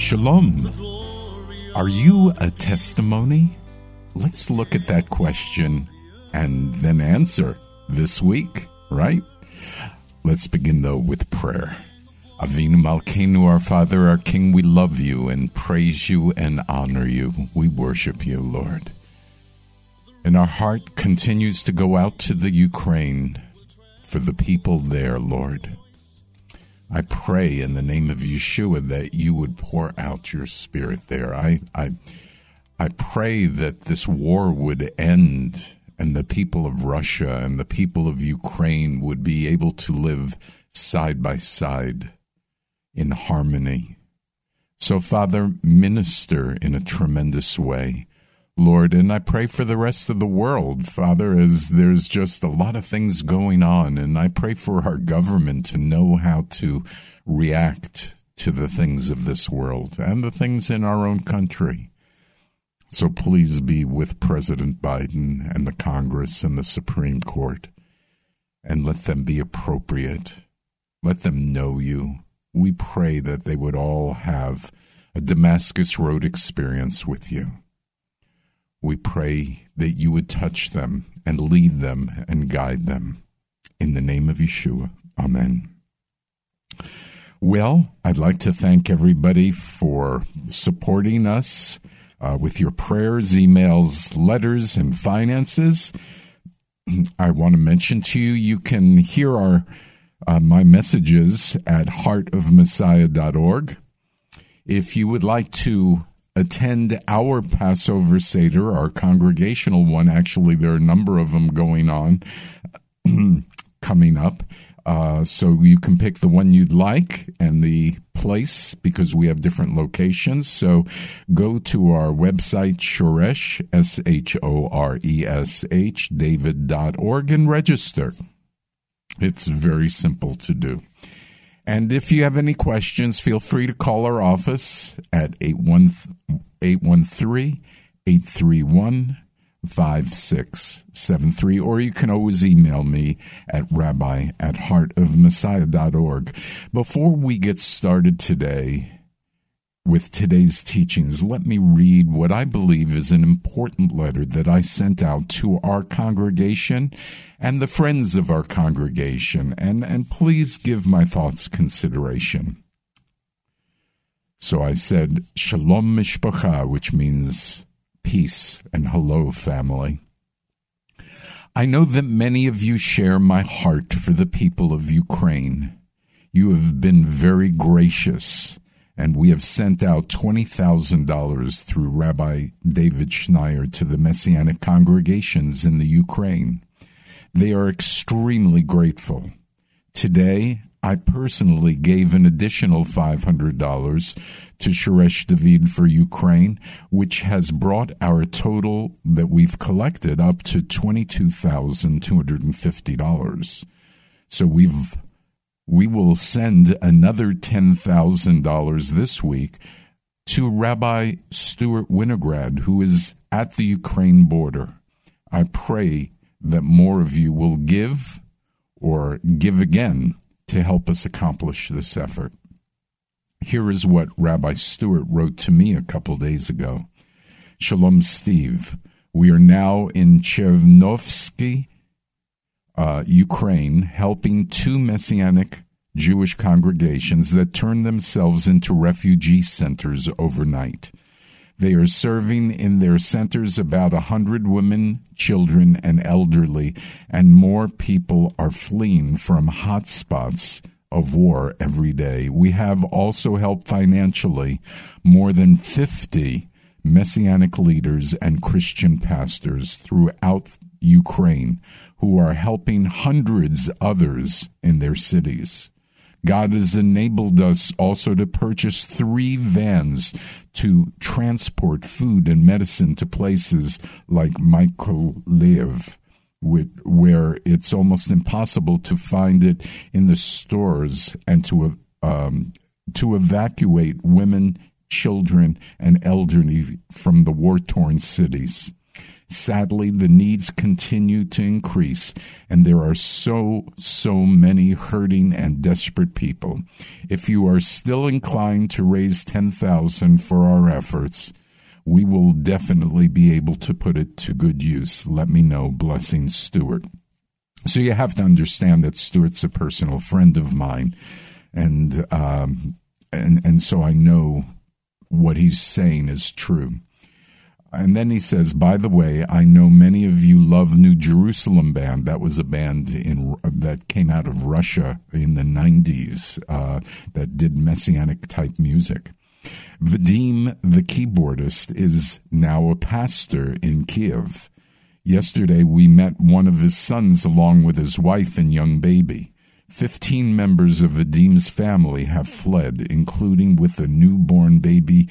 Shalom. Are you a testimony? Let's look at that question and then answer this week, right? Let's begin though with prayer. Avinu Malkeinu, our Father, our King, we love you and praise you and honor you. We worship you, Lord. And our heart continues to go out to the Ukraine for the people there, Lord. I pray in the name of Yeshua that you would pour out your spirit there. I, I, I pray that this war would end and the people of Russia and the people of Ukraine would be able to live side by side in harmony. So, Father, minister in a tremendous way. Lord, and I pray for the rest of the world, Father, as there's just a lot of things going on, and I pray for our government to know how to react to the things of this world and the things in our own country. So please be with President Biden and the Congress and the Supreme Court, and let them be appropriate. Let them know you. We pray that they would all have a Damascus Road experience with you. We pray that you would touch them and lead them and guide them. In the name of Yeshua. Amen. Well, I'd like to thank everybody for supporting us uh, with your prayers, emails, letters, and finances. I want to mention to you, you can hear our uh, my messages at heartofmessiah.org. If you would like to attend our Passover Seder, our congregational one. Actually, there are a number of them going on coming up. Uh, so you can pick the one you'd like and the place because we have different locations. So go to our website, Shoresh, S H O R E S H, David.org, and register. It's very simple to do. And if you have any questions, feel free to call our office at 813 831 5673, or you can always email me at rabbi at heartofmessiah.org. Before we get started today, with today's teachings, let me read what I believe is an important letter that I sent out to our congregation and the friends of our congregation, and, and please give my thoughts consideration. So I said, Shalom Mishpacha, which means peace and hello, family. I know that many of you share my heart for the people of Ukraine. You have been very gracious and we have sent out $20,000 through Rabbi David Schneier to the Messianic congregations in the Ukraine. They are extremely grateful. Today, I personally gave an additional $500 to Shoresh David for Ukraine, which has brought our total that we've collected up to $22,250. So we've we will send another $10,000 this week to Rabbi Stuart Winograd, who is at the Ukraine border. I pray that more of you will give or give again to help us accomplish this effort. Here is what Rabbi Stuart wrote to me a couple days ago. Shalom, Steve. We are now in Chernovsky, uh, Ukraine, helping two Messianic Jewish congregations that turned themselves into refugee centers overnight. They are serving in their centers about a hundred women, children, and elderly, and more people are fleeing from hot spots of war every day. We have also helped financially more than 50 messianic leaders and Christian pastors throughout Ukraine who are helping hundreds others in their cities. God has enabled us also to purchase three vans to transport food and medicine to places like Mykolaiv, where it's almost impossible to find it in the stores and to um, to evacuate women, children, and elderly from the war torn cities. Sadly, the needs continue to increase, and there are so, so many hurting and desperate people. If you are still inclined to raise 10,000 for our efforts, we will definitely be able to put it to good use. Let me know. Blessings, Stuart. So you have to understand that Stuart's a personal friend of mine, and um, and and so I know what he's saying is true. And then he says, by the way, I know many of you love New Jerusalem Band. That was a band in that came out of Russia in the 90s uh, that did messianic type music. Vadim, the keyboardist, is now a pastor in Kiev. Yesterday, we met one of his sons along with his wife and young baby. Fifteen members of Vadim's family have fled, including with a newborn baby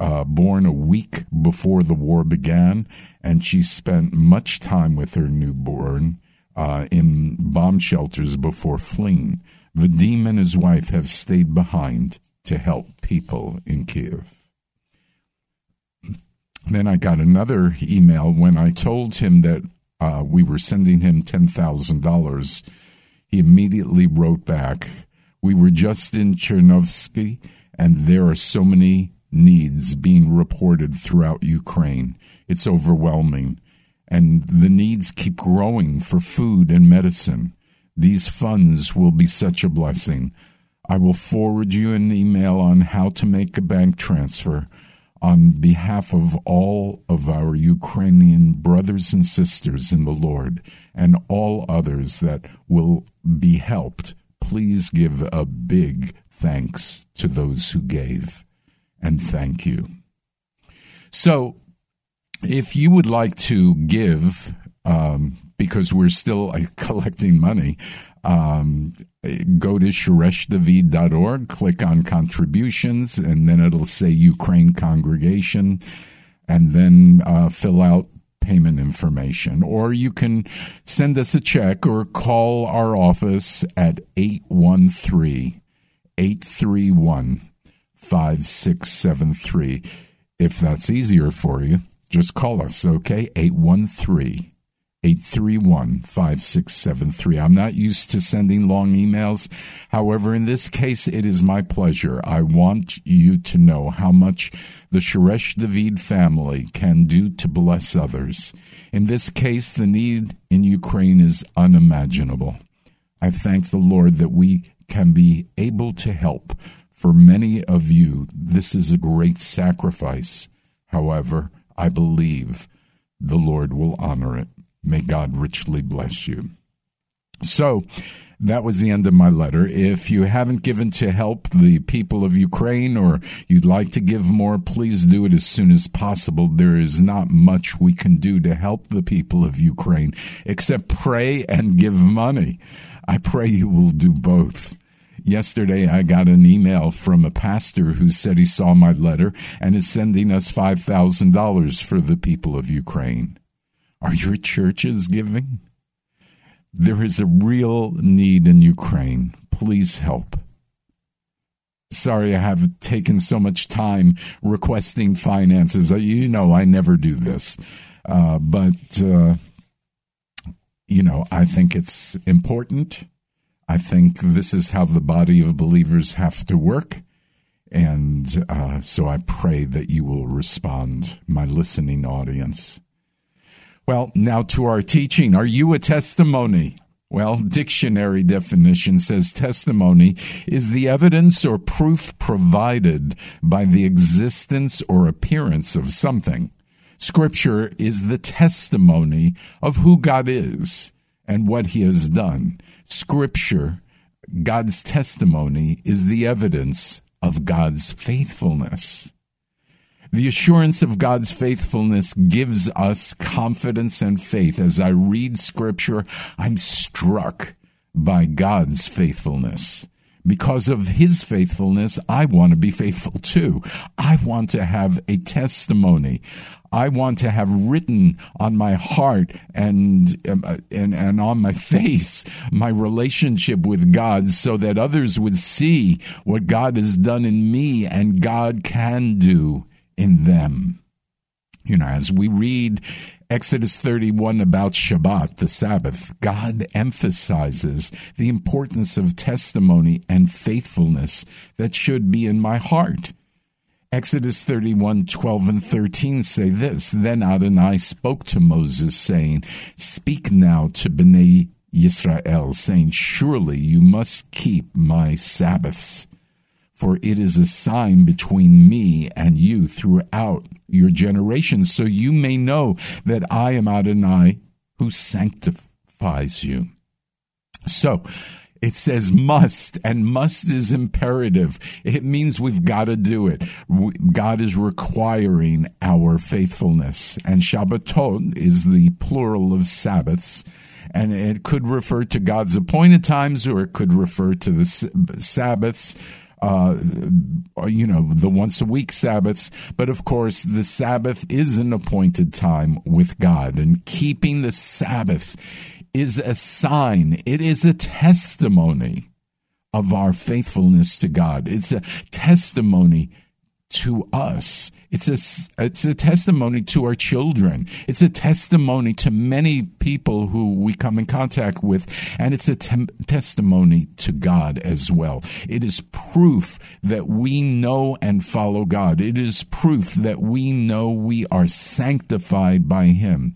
uh, born a week before the war began, and she spent much time with her newborn uh, in bomb shelters before fleeing. Vadim and his wife have stayed behind to help people in Kiev. Then I got another email when I told him that uh, we were sending him $10,000. He immediately wrote back, We were just in Chernovsky, and there are so many needs being reported throughout Ukraine. It's overwhelming. And the needs keep growing for food and medicine. These funds will be such a blessing. I will forward you an email on how to make a bank transfer on behalf of all of our Ukrainian brothers and sisters in the Lord and all others that will be helped. Please give a big thanks to those who gave and thank you. So, if you would like to give, um, because we're still uh, collecting money, um, go to shoreshdavid.org, click on contributions, and then it'll say Ukraine congregation, and then uh, fill out payment information. Or you can send us a check or call our office at 813 831 5673. If that's easier for you, just call us, okay? 813 831 5673. I'm not used to sending long emails. However, in this case, it is my pleasure. I want you to know how much the Shoresh David family can do to bless others. In this case, the need in Ukraine is unimaginable. I thank the Lord that we can be able to help for many of you, this is a great sacrifice. However, I believe the Lord will honor it. May God richly bless you. So, that was the end of my letter. If you haven't given to help the people of Ukraine or you'd like to give more, please do it as soon as possible. There is not much we can do to help the people of Ukraine except pray and give money. I pray you will do both. Yesterday, I got an email from a pastor who said he saw my letter and is sending us $5,000 for the people of Ukraine. Are your churches giving? There is a real need in Ukraine. Please help. Sorry, I have taken so much time requesting finances. Uh, you know, I never do this. Uh, but, uh, you know, I think it's important I think this is how the body of believers have to work. And uh, so I pray that you will respond, my listening audience. Well, now to our teaching. Are you a testimony? Well, dictionary definition says testimony is the evidence or proof provided by the existence or appearance of something. Scripture is the testimony of who God is and what he has done. Scripture, God's testimony, is the evidence of God's faithfulness. The assurance of God's faithfulness gives us confidence and faith. As I read scripture, I'm struck by God's faithfulness. Because of his faithfulness, I want to be faithful too. I want to have a testimony. I want to have written on my heart and, um, and, and on my face my relationship with God so that others would see what God has done in me and God can do in them. You know, as we read Exodus 31 about Shabbat, the Sabbath, God emphasizes the importance of testimony and faithfulness that should be in my heart. Exodus 31, 12 and 13 say this. Then Adonai spoke to Moses, saying, Speak now to Bnei Yisrael, saying, Surely you must keep my Sabbaths for it is a sign between me and you throughout your generations, so you may know that I am Adonai who sanctifies you. So, it says must, and must is imperative. It means we've got to do it. God is requiring our faithfulness. And Shabbatot is the plural of Sabbaths. And it could refer to God's appointed times or it could refer to the Sabbaths uh, you know, the once a week Sabbaths. But of course, the Sabbath is an appointed time with God, and keeping the Sabbath is a sign, it is a testimony of our faithfulness to God. It's a testimony to us. It's a, it's a testimony to our children. It's a testimony to many people who we come in contact with. And it's a te- testimony to God as well. It is proof that we know and follow God. It is proof that we know we are sanctified by Him.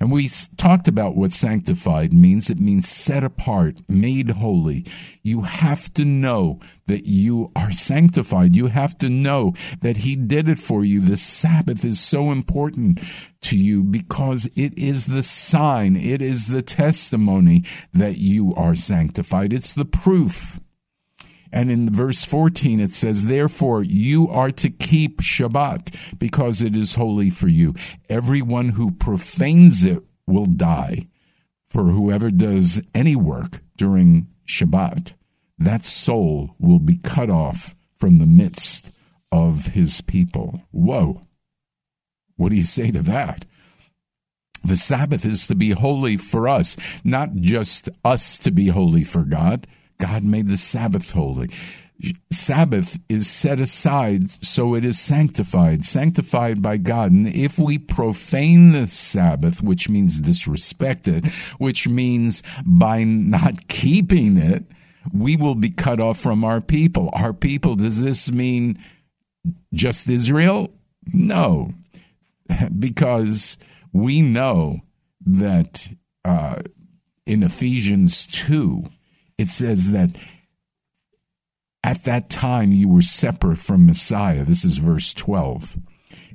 And we talked about what sanctified means. It means set apart, made holy. You have to know that you are sanctified. You have to know that He did it for you. The Sabbath is so important to you because it is the sign, it is the testimony that you are sanctified. It's the proof. And in verse 14, it says, Therefore, you are to keep Shabbat because it is holy for you. Everyone who profanes it will die. For whoever does any work during Shabbat, that soul will be cut off from the midst of his people. Whoa. What do you say to that? The Sabbath is to be holy for us, not just us to be holy for God. God made the Sabbath holy. Sabbath is set aside so it is sanctified, sanctified by God. And if we profane the Sabbath, which means disrespect it, which means by not keeping it, we will be cut off from our people. Our people, does this mean just Israel? No, because we know that uh, in Ephesians 2, it says that at that time you were separate from Messiah. This is verse 12.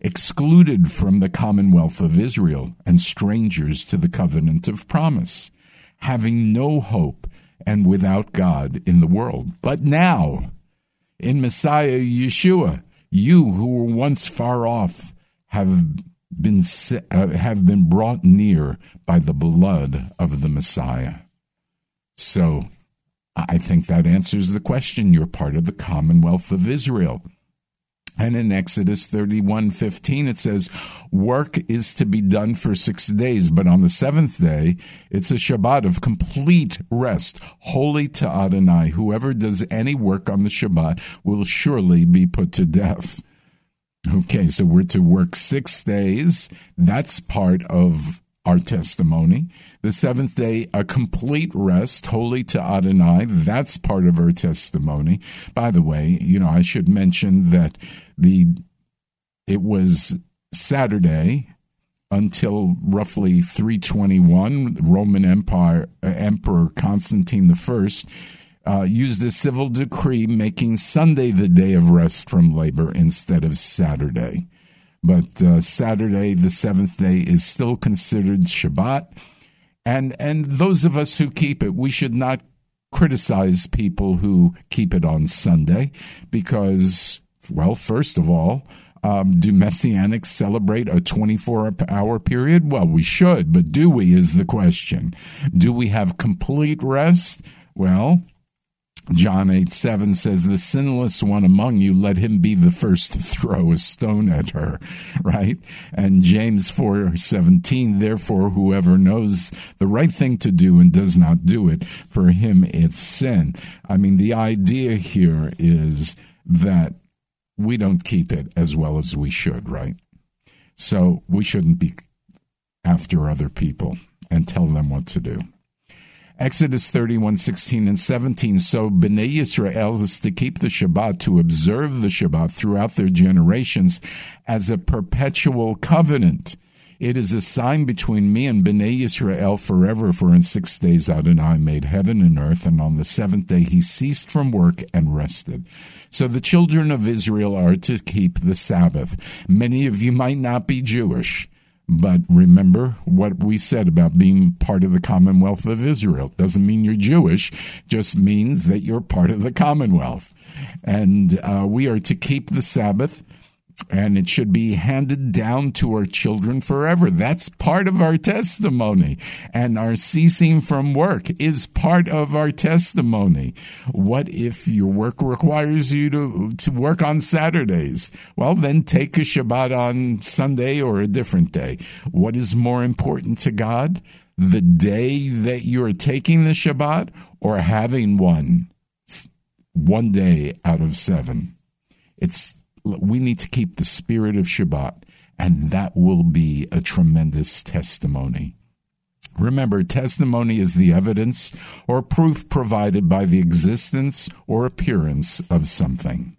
Excluded from the commonwealth of Israel and strangers to the covenant of promise, having no hope and without God in the world. But now, in Messiah Yeshua, you who were once far off have been uh, have been brought near by the blood of the Messiah. So I think that answers the question. You're part of the Commonwealth of Israel. And in Exodus 31 15, it says, Work is to be done for six days, but on the seventh day, it's a Shabbat of complete rest, holy to Adonai. Whoever does any work on the Shabbat will surely be put to death. Okay, so we're to work six days. That's part of our testimony. The seventh day, a complete rest, holy to Adonai. That's part of our testimony. By the way, you know, I should mention that the it was Saturday until roughly 321. Roman Empire Emperor Constantine I uh, used a civil decree making Sunday the day of rest from labor instead of Saturday. But uh, Saturday, the seventh day, is still considered Shabbat. And, and those of us who keep it, we should not criticize people who keep it on Sunday because, well, first of all, um, do Messianics celebrate a 24 hour period? Well, we should, but do we is the question. Do we have complete rest? Well, John 8 7 says, The sinless one among you, let him be the first to throw a stone at her, right? And James 4 17, therefore, whoever knows the right thing to do and does not do it, for him it's sin. I mean, the idea here is that we don't keep it as well as we should, right? So we shouldn't be after other people and tell them what to do. Exodus 31, 16 and 17. So Bnei Yisrael is to keep the Shabbat, to observe the Shabbat throughout their generations as a perpetual covenant. It is a sign between me and Bnei Yisrael forever, for in six days Adonai made heaven and earth, and on the seventh day he ceased from work and rested. So the children of Israel are to keep the Sabbath. Many of you might not be Jewish. But remember what we said about being part of the Commonwealth of Israel. Doesn't mean you're Jewish, just means that you're part of the Commonwealth. And uh, we are to keep the Sabbath and it should be handed down to our children forever. That's part of our testimony. And our ceasing from work is part of our testimony. What if your work requires you to, to work on Saturdays? Well, then take a Shabbat on Sunday or a different day. What is more important to God? The day that you're taking the Shabbat or having one, one day out of seven? It's we need to keep the spirit of Shabbat, and that will be a tremendous testimony. Remember, testimony is the evidence or proof provided by the existence or appearance of something.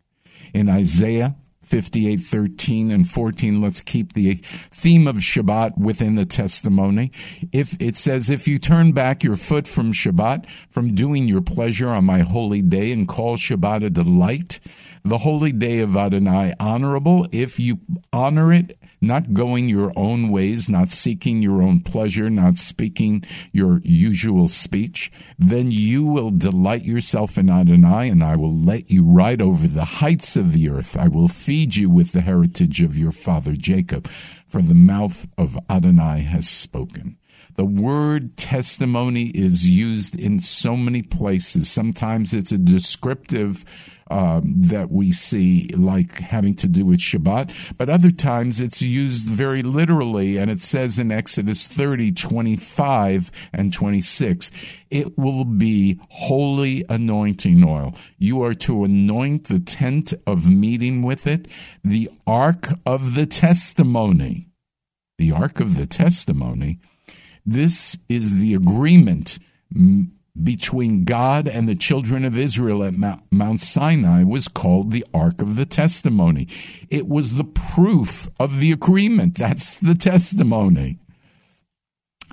In Isaiah 58 13 and 14 let's keep the theme of shabbat within the testimony if it says if you turn back your foot from shabbat from doing your pleasure on my holy day and call shabbat a delight the holy day of Adonai honorable if you honor it, not going your own ways, not seeking your own pleasure, not speaking your usual speech, then you will delight yourself in Adonai, and I will let you ride over the heights of the earth. I will feed you with the heritage of your father Jacob, for the mouth of Adonai has spoken. The word testimony is used in so many places. Sometimes it's a descriptive um, that we see, like having to do with Shabbat, but other times it's used very literally, and it says in Exodus 30, 25, and 26, it will be holy anointing oil. You are to anoint the tent of meeting with it, the ark of the testimony. The ark of the testimony. This is the agreement between God and the children of Israel at Mount Sinai was called the Ark of the Testimony. It was the proof of the agreement. That's the testimony.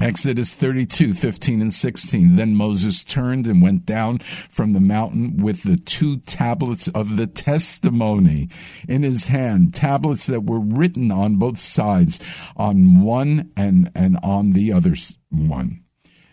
Exodus 32, 15 and 16. Then Moses turned and went down from the mountain with the two tablets of the testimony in his hand, tablets that were written on both sides, on one and, and on the other one.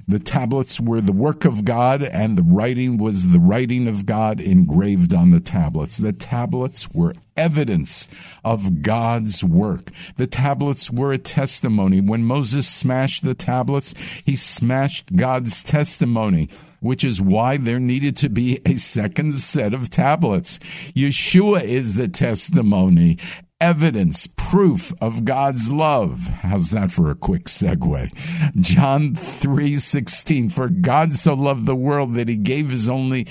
The tablets were the work of God, and the writing was the writing of God engraved on the tablets. The tablets were evidence of God's work. The tablets were a testimony. When Moses smashed the tablets, he smashed God's testimony which is why there needed to be a second set of tablets. Yeshua is the testimony, evidence, proof of God's love. How's that for a quick segue? John 3:16 For God so loved the world that he gave his only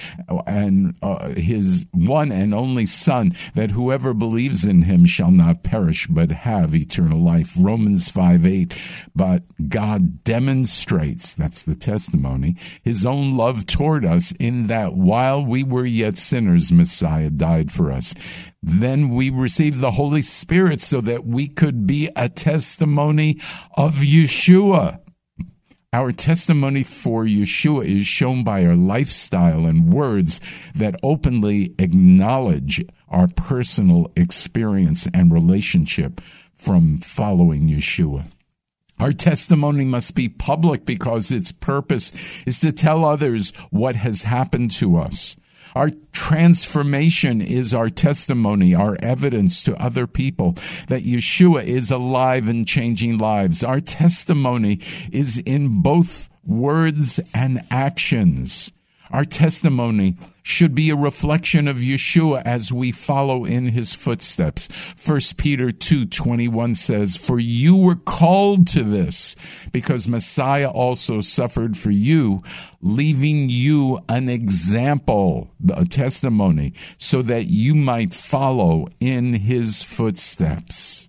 and uh, his one and only son that whoever believes in him shall not perish, but have eternal life. Romans 5 8. But God demonstrates, that's the testimony, his own love toward us in that while we were yet sinners, Messiah died for us. Then we received the Holy Spirit so that we could be a testimony of Yeshua. Our testimony for Yeshua is shown by our lifestyle and words that openly acknowledge our personal experience and relationship from following Yeshua. Our testimony must be public because its purpose is to tell others what has happened to us. Our transformation is our testimony, our evidence to other people that Yeshua is alive and changing lives. Our testimony is in both words and actions. Our testimony should be a reflection of Yeshua as we follow in his footsteps. 1 Peter 2:21 says, "For you were called to this, because Messiah also suffered for you, leaving you an example, a testimony, so that you might follow in his footsteps."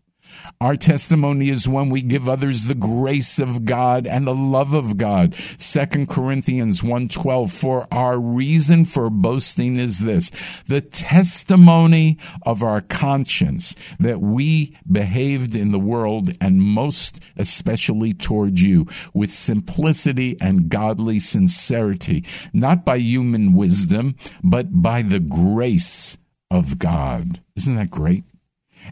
Our testimony is when we give others the grace of God and the love of God. 2 Corinthians 1:12 for our reason for boasting is this, the testimony of our conscience that we behaved in the world and most especially toward you with simplicity and godly sincerity, not by human wisdom, but by the grace of God. Isn't that great?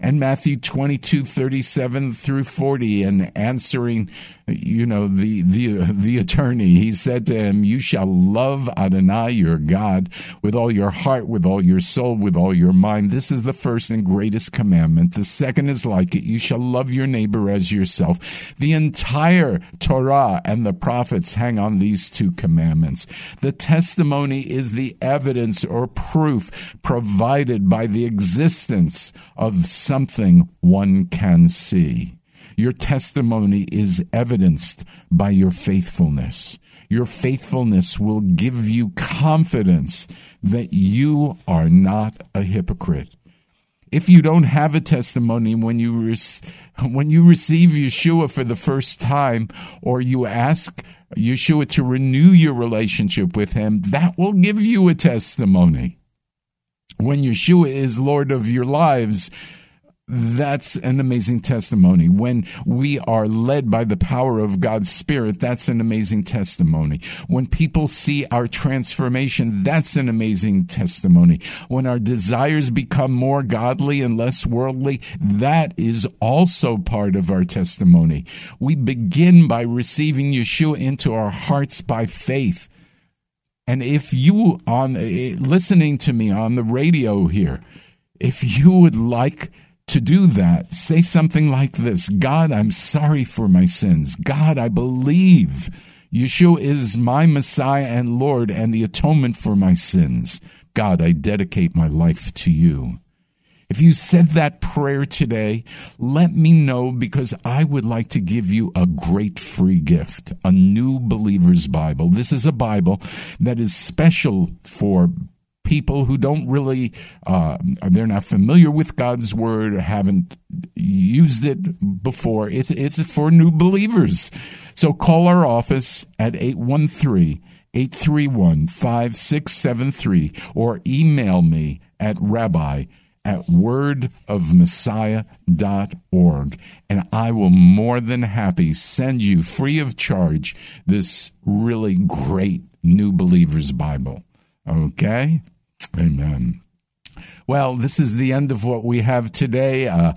And Matthew 22, 37 through 40, and answering, you know, the, the, the attorney, he said to him, You shall love Adonai your God with all your heart, with all your soul, with all your mind. This is the first and greatest commandment. The second is like it. You shall love your neighbor as yourself. The entire Torah and the prophets hang on these two commandments. The testimony is the evidence or proof provided by the existence of something one can see. Your testimony is evidenced by your faithfulness. Your faithfulness will give you confidence that you are not a hypocrite. If you don't have a testimony when you re- when you receive Yeshua for the first time or you ask Yeshua to renew your relationship with him, that will give you a testimony. When Yeshua is Lord of your lives, that's an amazing testimony. When we are led by the power of God's Spirit, that's an amazing testimony. When people see our transformation, that's an amazing testimony. When our desires become more godly and less worldly, that is also part of our testimony. We begin by receiving Yeshua into our hearts by faith. And if you on eh, listening to me on the radio here, if you would like to do that, say something like this God, I'm sorry for my sins. God, I believe Yeshua is my Messiah and Lord and the atonement for my sins. God, I dedicate my life to you. If you said that prayer today, let me know because I would like to give you a great free gift, a new believer's Bible. This is a Bible that is special for people who don't really uh, they're not familiar with God's word haven't used it before. It's it's for new believers. So call our office at 813 831 5673 or email me at rabbi at wordofmessiah.org and I will more than happy send you free of charge this really great new believers Bible. Okay? Amen. Well, this is the end of what we have today. Uh,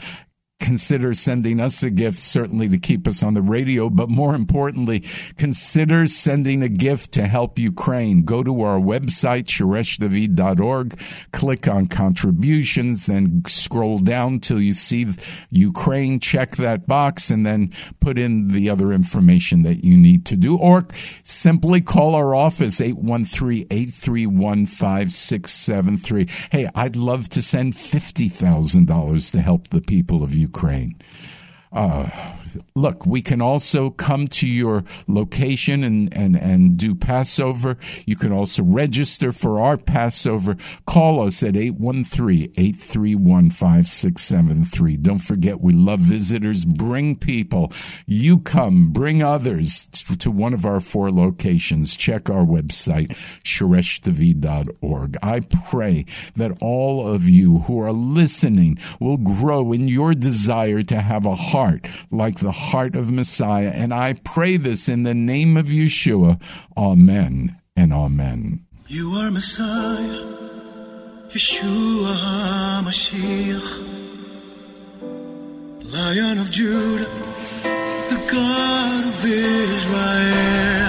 consider sending us a gift, certainly to keep us on the radio, but more importantly, consider sending a gift to help Ukraine. Go to our website, shoreshdavid.org, click on contributions, then scroll down till you see Ukraine, check that box, and then put in the other information that you need to do. Or simply call our office, 813-831-5673. Hey, I'd love to send $50,000 to help the people of Ukraine. Ukraine. Uh, look, we can also come to your location and, and, and do Passover. You can also register for our Passover. Call us at 813 831 5673. Don't forget, we love visitors. Bring people. You come, bring others to one of our four locations. Check our website, shoresh.org. I pray that all of you who are listening will grow in your desire to have a heart like the heart of Messiah. And I pray this in the name of Yeshua. Amen and amen. You are Messiah, Yeshua HaMashiach, Lion of Judah, the God of Israel.